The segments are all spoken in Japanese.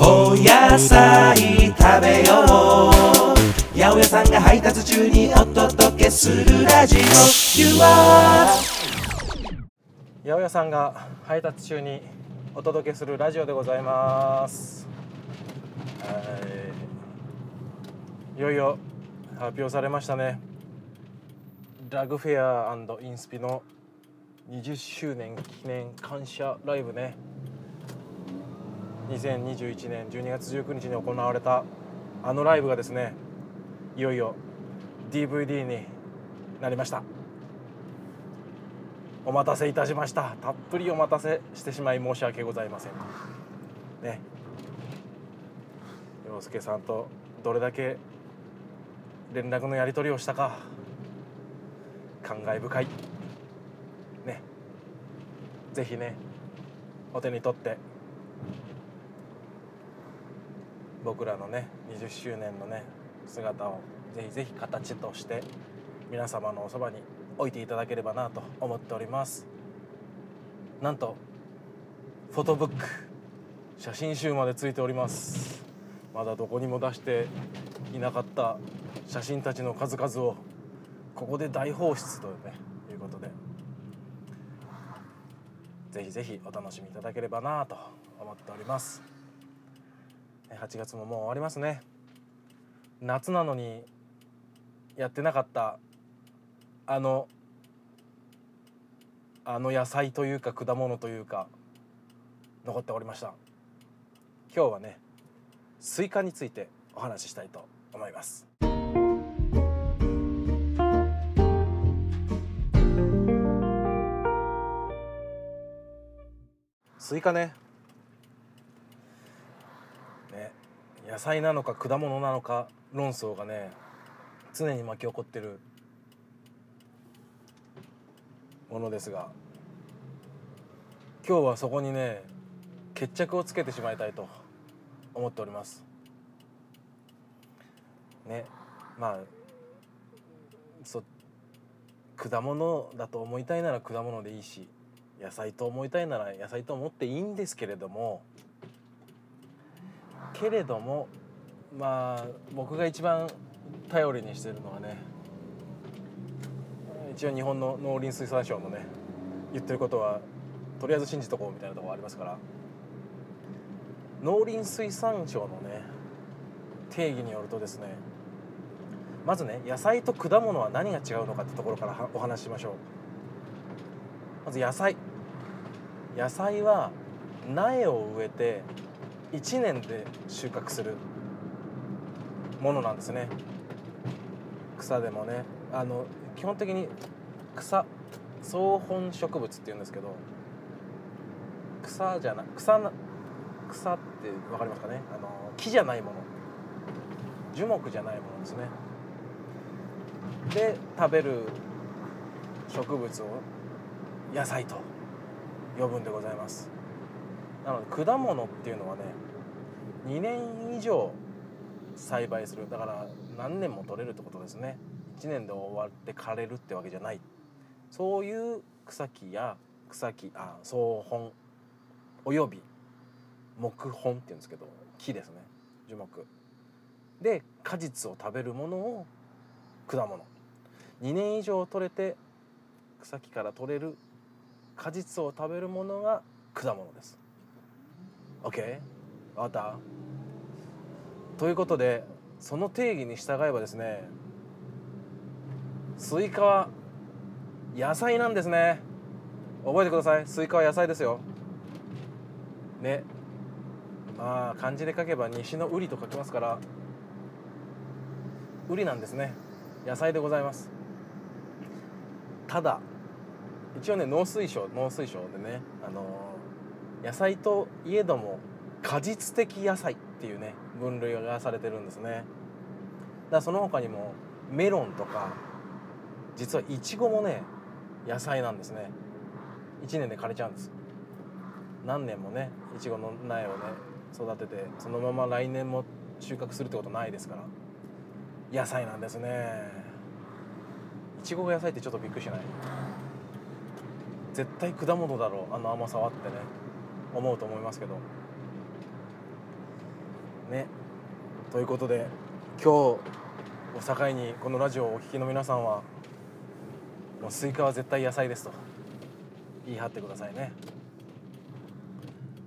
お野菜食べよう。八百屋さんが配達中にお届けするラジオ。You are 八百屋さんが配達中にお届けするラジオでございます。はい。いよいよ発表されましたね。ラグフェアインスピの20周年記念感謝ライブね。2021年12月19日に行われたあのライブがですねいよいよ DVD になりました。お待たせいたしました。たっぷりお待たせしてしまい申し訳ございません。ね。洋介さんとどれだけ連絡のやり取りをしたか感慨深い。ね。ぜひねお手に取って僕らのね20周年のね姿をぜひぜひ形として皆様のおそばに置いていただければなと思っております。なんとフォトブック写真集までついております。まだどこにも出していなかった写真たちの数々をここで大放出と、ね、いうことで。ぜひぜひお楽しみいただければなと思っております。8月ももう終わりますね。夏なのにやってなかったあのあの野菜というか果物というか残っておりました。今日はねスイカについてお話ししたいと思います。スイカねね野菜なのか果物なのか論争がね常に巻き起こってるものですが今日はそこにね決着をつけてしまいたいと思っております。ねまあそ果物だと思いたいなら果物でいいし野菜と思いたいなら野菜と思っていいんですけれどもけれどもまあ僕が一番頼りにしてるのはね一応日本の農林水産省のね言ってることはとりあえず信じとこうみたいなところありますから農林水産省のね定義によるとですねまずね野菜と果物は何が違うのかってところからお話ししましょう。まず野菜。野菜は苗を植えて1年で収穫するものなんですね。草でもね。あの基本的に草草本植物っていうんですけど草じゃな草な草って分かりますかね？あの木じゃないもの。樹木じゃないものですね。で食べる植物を野菜と呼ぶんでございます。なので果物っていうのはね2年以上栽培する。だから何年も取れるってことですね。1年で終わって枯れるってわけじゃない。そういう草木や草木あ草本および木本っていうんですけど木ですね。樹木。で果実を食べるものを果物。2年以上取れて草木から取れる果実を食べるものが果物です。OK? 分かった？ということでその定義に従えばですねスイカは野菜なんですね。覚えてください。スイカは野菜ですよ。ね。まあ漢字で書けば西の瓜と書きますから瓜なんですね。野菜でございます。ただ一応ね農水省農水省でねあの野菜といえども果実的野菜っていうね分類がされてるんですね。だからその他にもメロンとか実はイチゴもね野菜なんですね。1年で枯れちゃうんです。何年もねいちごの苗をね育ててそのまま来年も収穫するってことないですから野菜なんですね。いちごが野菜ってちょっとびっくりしない？絶対果物だろうあの甘さはってね。思うと思いますけど。ね。ということで今日を境にこのラジオをお聞きの皆さんはもうスイカは絶対野菜ですと。言い張ってくださいね。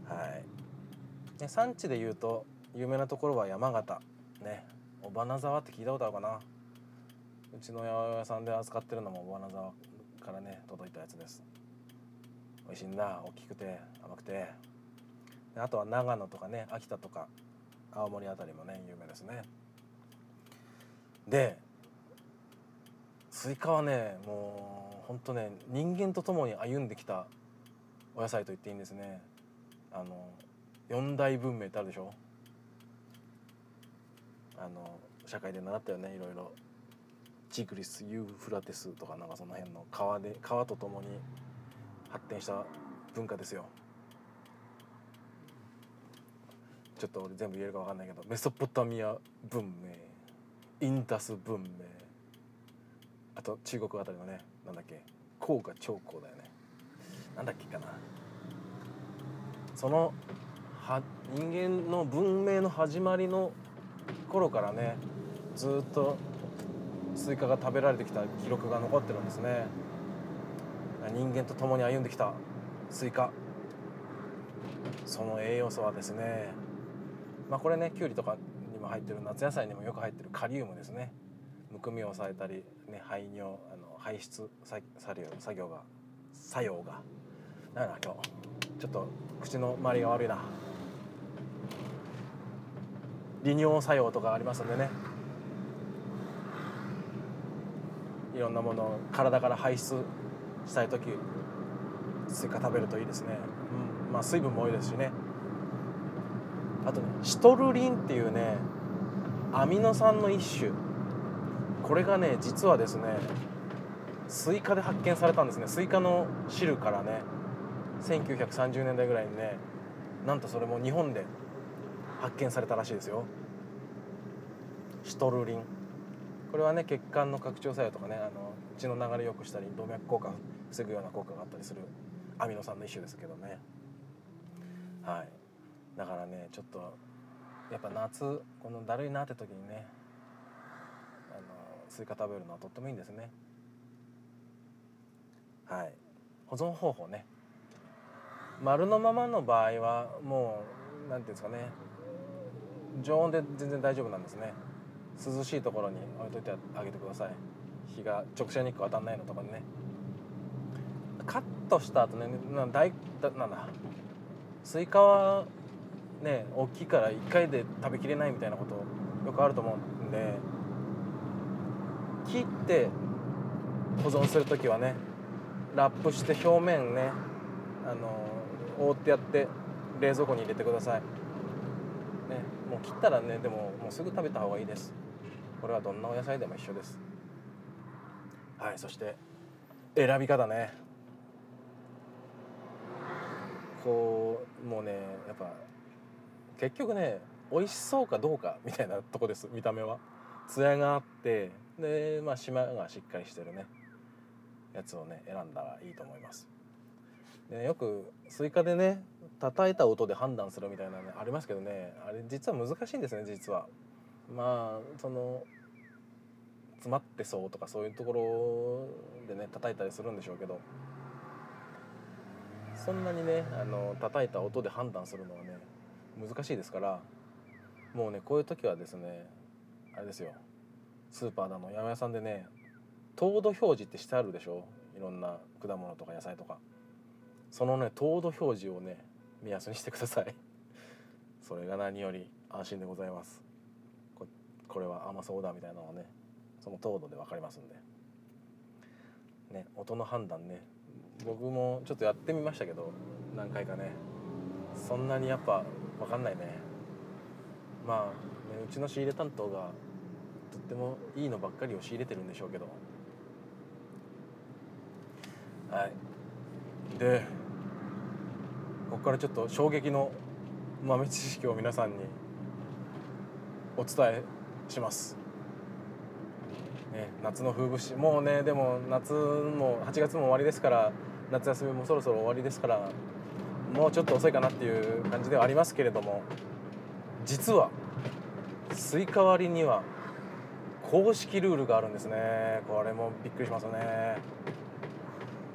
はい。ね産地で言うと有名なところは山形。ね。尾花沢って聞いたことあるかな。うちの八百屋さんで扱ってるのも尾花沢からね届いたやつです。美味しいんだ大きくて甘くて。あとは長野とかね秋田とか青森あたりもね有名ですね。でスイカはねもうほんとね人間と共に歩んできたお野菜と言っていいんですね。あの四大文明ってあるでしょ。あの社会で習ったよねいろいろ。チグリスユーフラテスとかなんかその辺の川で川とともに発展した文化ですよ。ちょっと俺全部言えるか分かんないけどメソポタミア文明インダス文明あと中国あたりのねなんだっけ黄河長江だよね。なんだっけかな。そのは人間の文明の始まりの頃からねずっとスイカが食べられてきた記録が残ってるんですね。人間と共に歩んできたスイカ。その栄養素はですねまあこれねきゅうりとかにも入ってる夏野菜にもよく入ってるカリウムですね。むくみを抑えたり、ね、排尿あの排出作業作業が作用が。なんだ今日。ちょっと口の回りが悪いな。利尿作用とかありますんでね。いろんなものを体から排出したい時スイカ食べるといいですね、うん、まあ水分も多いですしね。あとねシトルリンっていうねアミノ酸の一種。これがね実はですねスイカで発見されたんですね。スイカの汁からね1930年代ぐらいにねなんとそれも日本で発見されたらしいですよ。シトルリン。これはね血管の拡張作用とかねあの血の流れ良くしたり動脈硬化防ぐような効果があったりするアミノ酸の一種ですけどね。はい。だからねちょっとやっぱ夏このだるいなって時にねあのスイカ食べるのはとってもいいんですね。はい。保存方法ね。丸のままの場合はもう何ていうんですかね。常温で全然大丈夫なんですね。涼しいところに置いといてあげてください。日が直射日光当たんないのとかね。カットした後ねな大だなんだ。スイカはね大きいから1回で食べきれないみたいなことよくあると思うんで切って保存する時はねラップして表面ねあの覆ってやって冷蔵庫に入れてください。ねもう切ったらねでももうすぐ食べた方がいいです。これはどんなお野菜でも一緒です。はいそして選び方ね。こうもうねやっぱ結局ね美味しそうかどうかみたいなとこです見た目は。艶があってでまあ縞がしっかりしてるね。やつをね選んだらいいと思います。でよくスイカでね叩いた音で判断するみたいなねありますけどね。あれ実は難しいんですね実は。まあその詰まってそうとかそういうところでね叩いたりするんでしょうけどそんなにねあの叩いた音で判断するのはね難しいですからもうねこういう時はですねあれですよ。スーパーだの八百屋さんでね糖度表示ってしてあるでしょ？いろんな果物とか野菜とか。そのね糖度表示をね目安にしてください。それが何より安心でございます。これは甘そうだみたいなのはねその糖度で分かりますんで。ね音の判断ね。僕もちょっとやってみましたけど何回かね。そんなにやっぱ分かんないね。まあ、ね、うちの仕入れ担当がとってもいいのばっかりを仕入れてるんでしょうけど。はい。でここからちょっと衝撃の豆知識を皆さんにお伝えします、ね、夏の風物詩。もうねでも夏も8月も終わりですから夏休みもそろそろ終わりですからもうちょっと遅いかなっていう感じではありますけれども実はスイカ割りには公式ルールがあるんですね。これもびっくりしますね。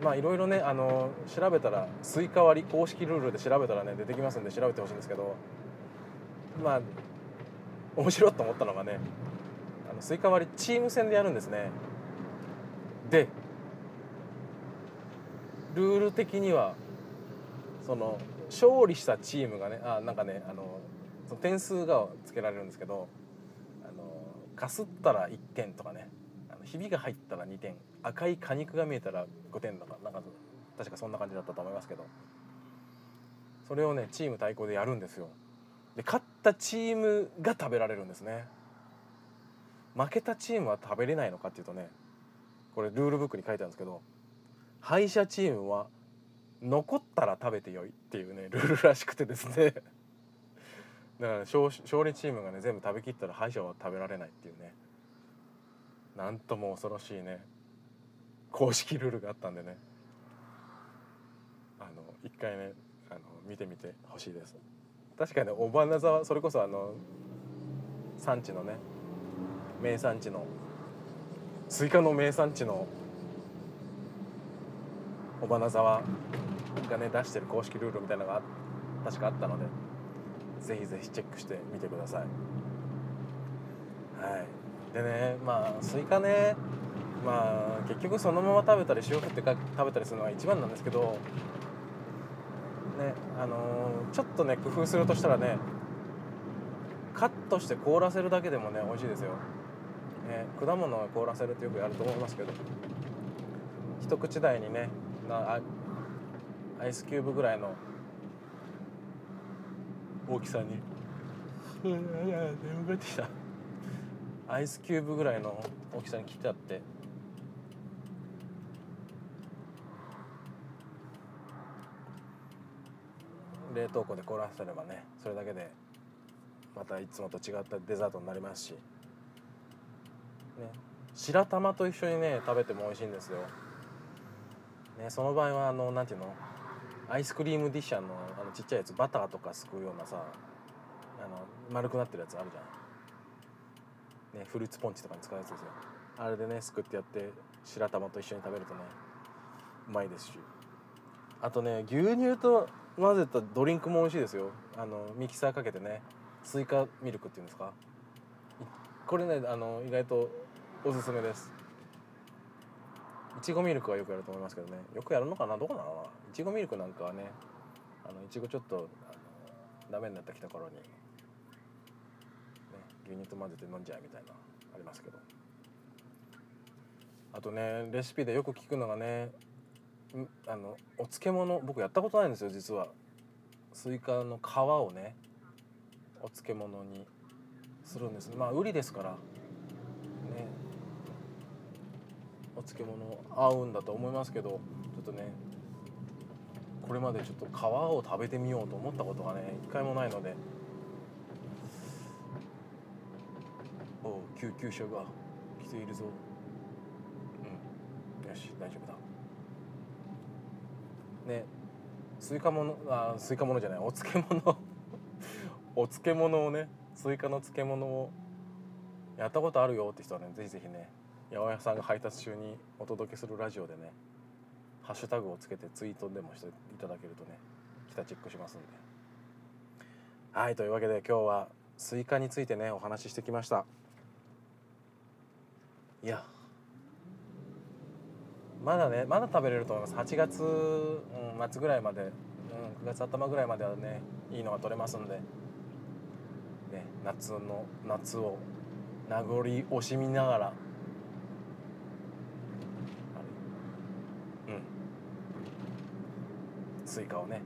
まあいろいろねあの調べたらスイカ割り公式ルールで調べたらね出てきますんで調べてほしいんですけどまあ面白いと思ったのがねあのスイカ割りチーム戦でやるんですね。でルール的にはその勝利したチームがねあなんかねあのその点数がつけられるんですけどあのかすったら1点とかねあのひびが入ったら2点赤い果肉が見えたら5点とかなんか確かそんな感じだったと思いますけどそれをねチーム対抗でやるんですよ。で勝ったチームが食べられるんですね。負けたチームは食べれないのかっていうとねこれルールブックに書いてあるんですけど敗者チームは残ったら食べてよいっていうねルールらしくてですね。だから勝勝利チームがね全部食べきったら敗者は食べられないっていうね。なんとも恐ろしいね。公式ルールがあったんでね。あの一回ねあの見てみてほしいです。確かに尾花沢それこそあの産地のね名産地のスイカの名産地の尾花沢がね出してる公式ルールみたいなのが確かあったのでぜひぜひチェックしてみてください。はい。でねまあスイカねまあ結局そのまま食べたり塩振ってか食べたりするのが一番なんですけどねあのーちょっとね工夫するとしたらねカットして凍らせるだけでもね美味しいですよ、ね、果物を凍らせるってよくやると思いますけど一口大にねなあアイスキューブぐらいの大きさに。アイスキューブぐらいの大きさに切ってあって。冷凍庫で凍らせればねそれだけでまたいつもと違ったデザートになりますし、ね、白玉と一緒にね食べても美味しいんですよ、ね、その場合はあのなんていうの？アイスクリームディッシャーのあのちっちゃいやつバターとかすくうようなさあの丸くなってるやつあるじゃん、ね、フルーツポンチとかに使うやつですよ。あれでねすくってやって白玉と一緒に食べるとねうまいですし。あとね牛乳と混ぜたドリンクも美味しいですよ。あのミキサーかけてね。スイカミルクっていうんですか。これねあの意外とおすすめです。いちごミルクはよくやると思いますけどね。よくやるのかな？どこなのかな？いちごミルクなんかはねあのいちごちょっとダメになってきた頃に、ね、牛乳と混ぜて飲んじゃうみたいなありますけど。あとねレシピでよく聞くのがねあのお漬物僕やったことないんですよ実は。スイカの皮をねお漬物にするんです。まあウリですから。ね。お漬物合うんだと思いますけどちょっとねこれまでちょっと皮を食べてみようと思ったことがね一回もないので。おう救急車が来ているぞ。うん。よし大丈夫だ。ねスイカものあスイカものじゃないお漬物。お漬物をねスイカの漬物をやったことあるよって人はねぜひぜひね八百屋さんが配達中にお届けするラジオでねハッシュタグをつけてツイートでもしていただけるとね来たチェックしますんで。はいというわけで今日はスイカについてねお話ししてきました。いやまだねまだ食べれると思います。8月、うん、末ぐらいまで、うん、9月頭ぐらいまではねいいのが取れますんで、ね、夏の夏を名残惜しみながら。うん。スイカをね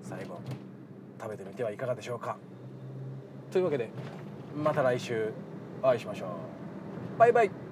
最後食べてみてはいかがでしょうか。というわけでまた来週お会いしましょう。バイバイ。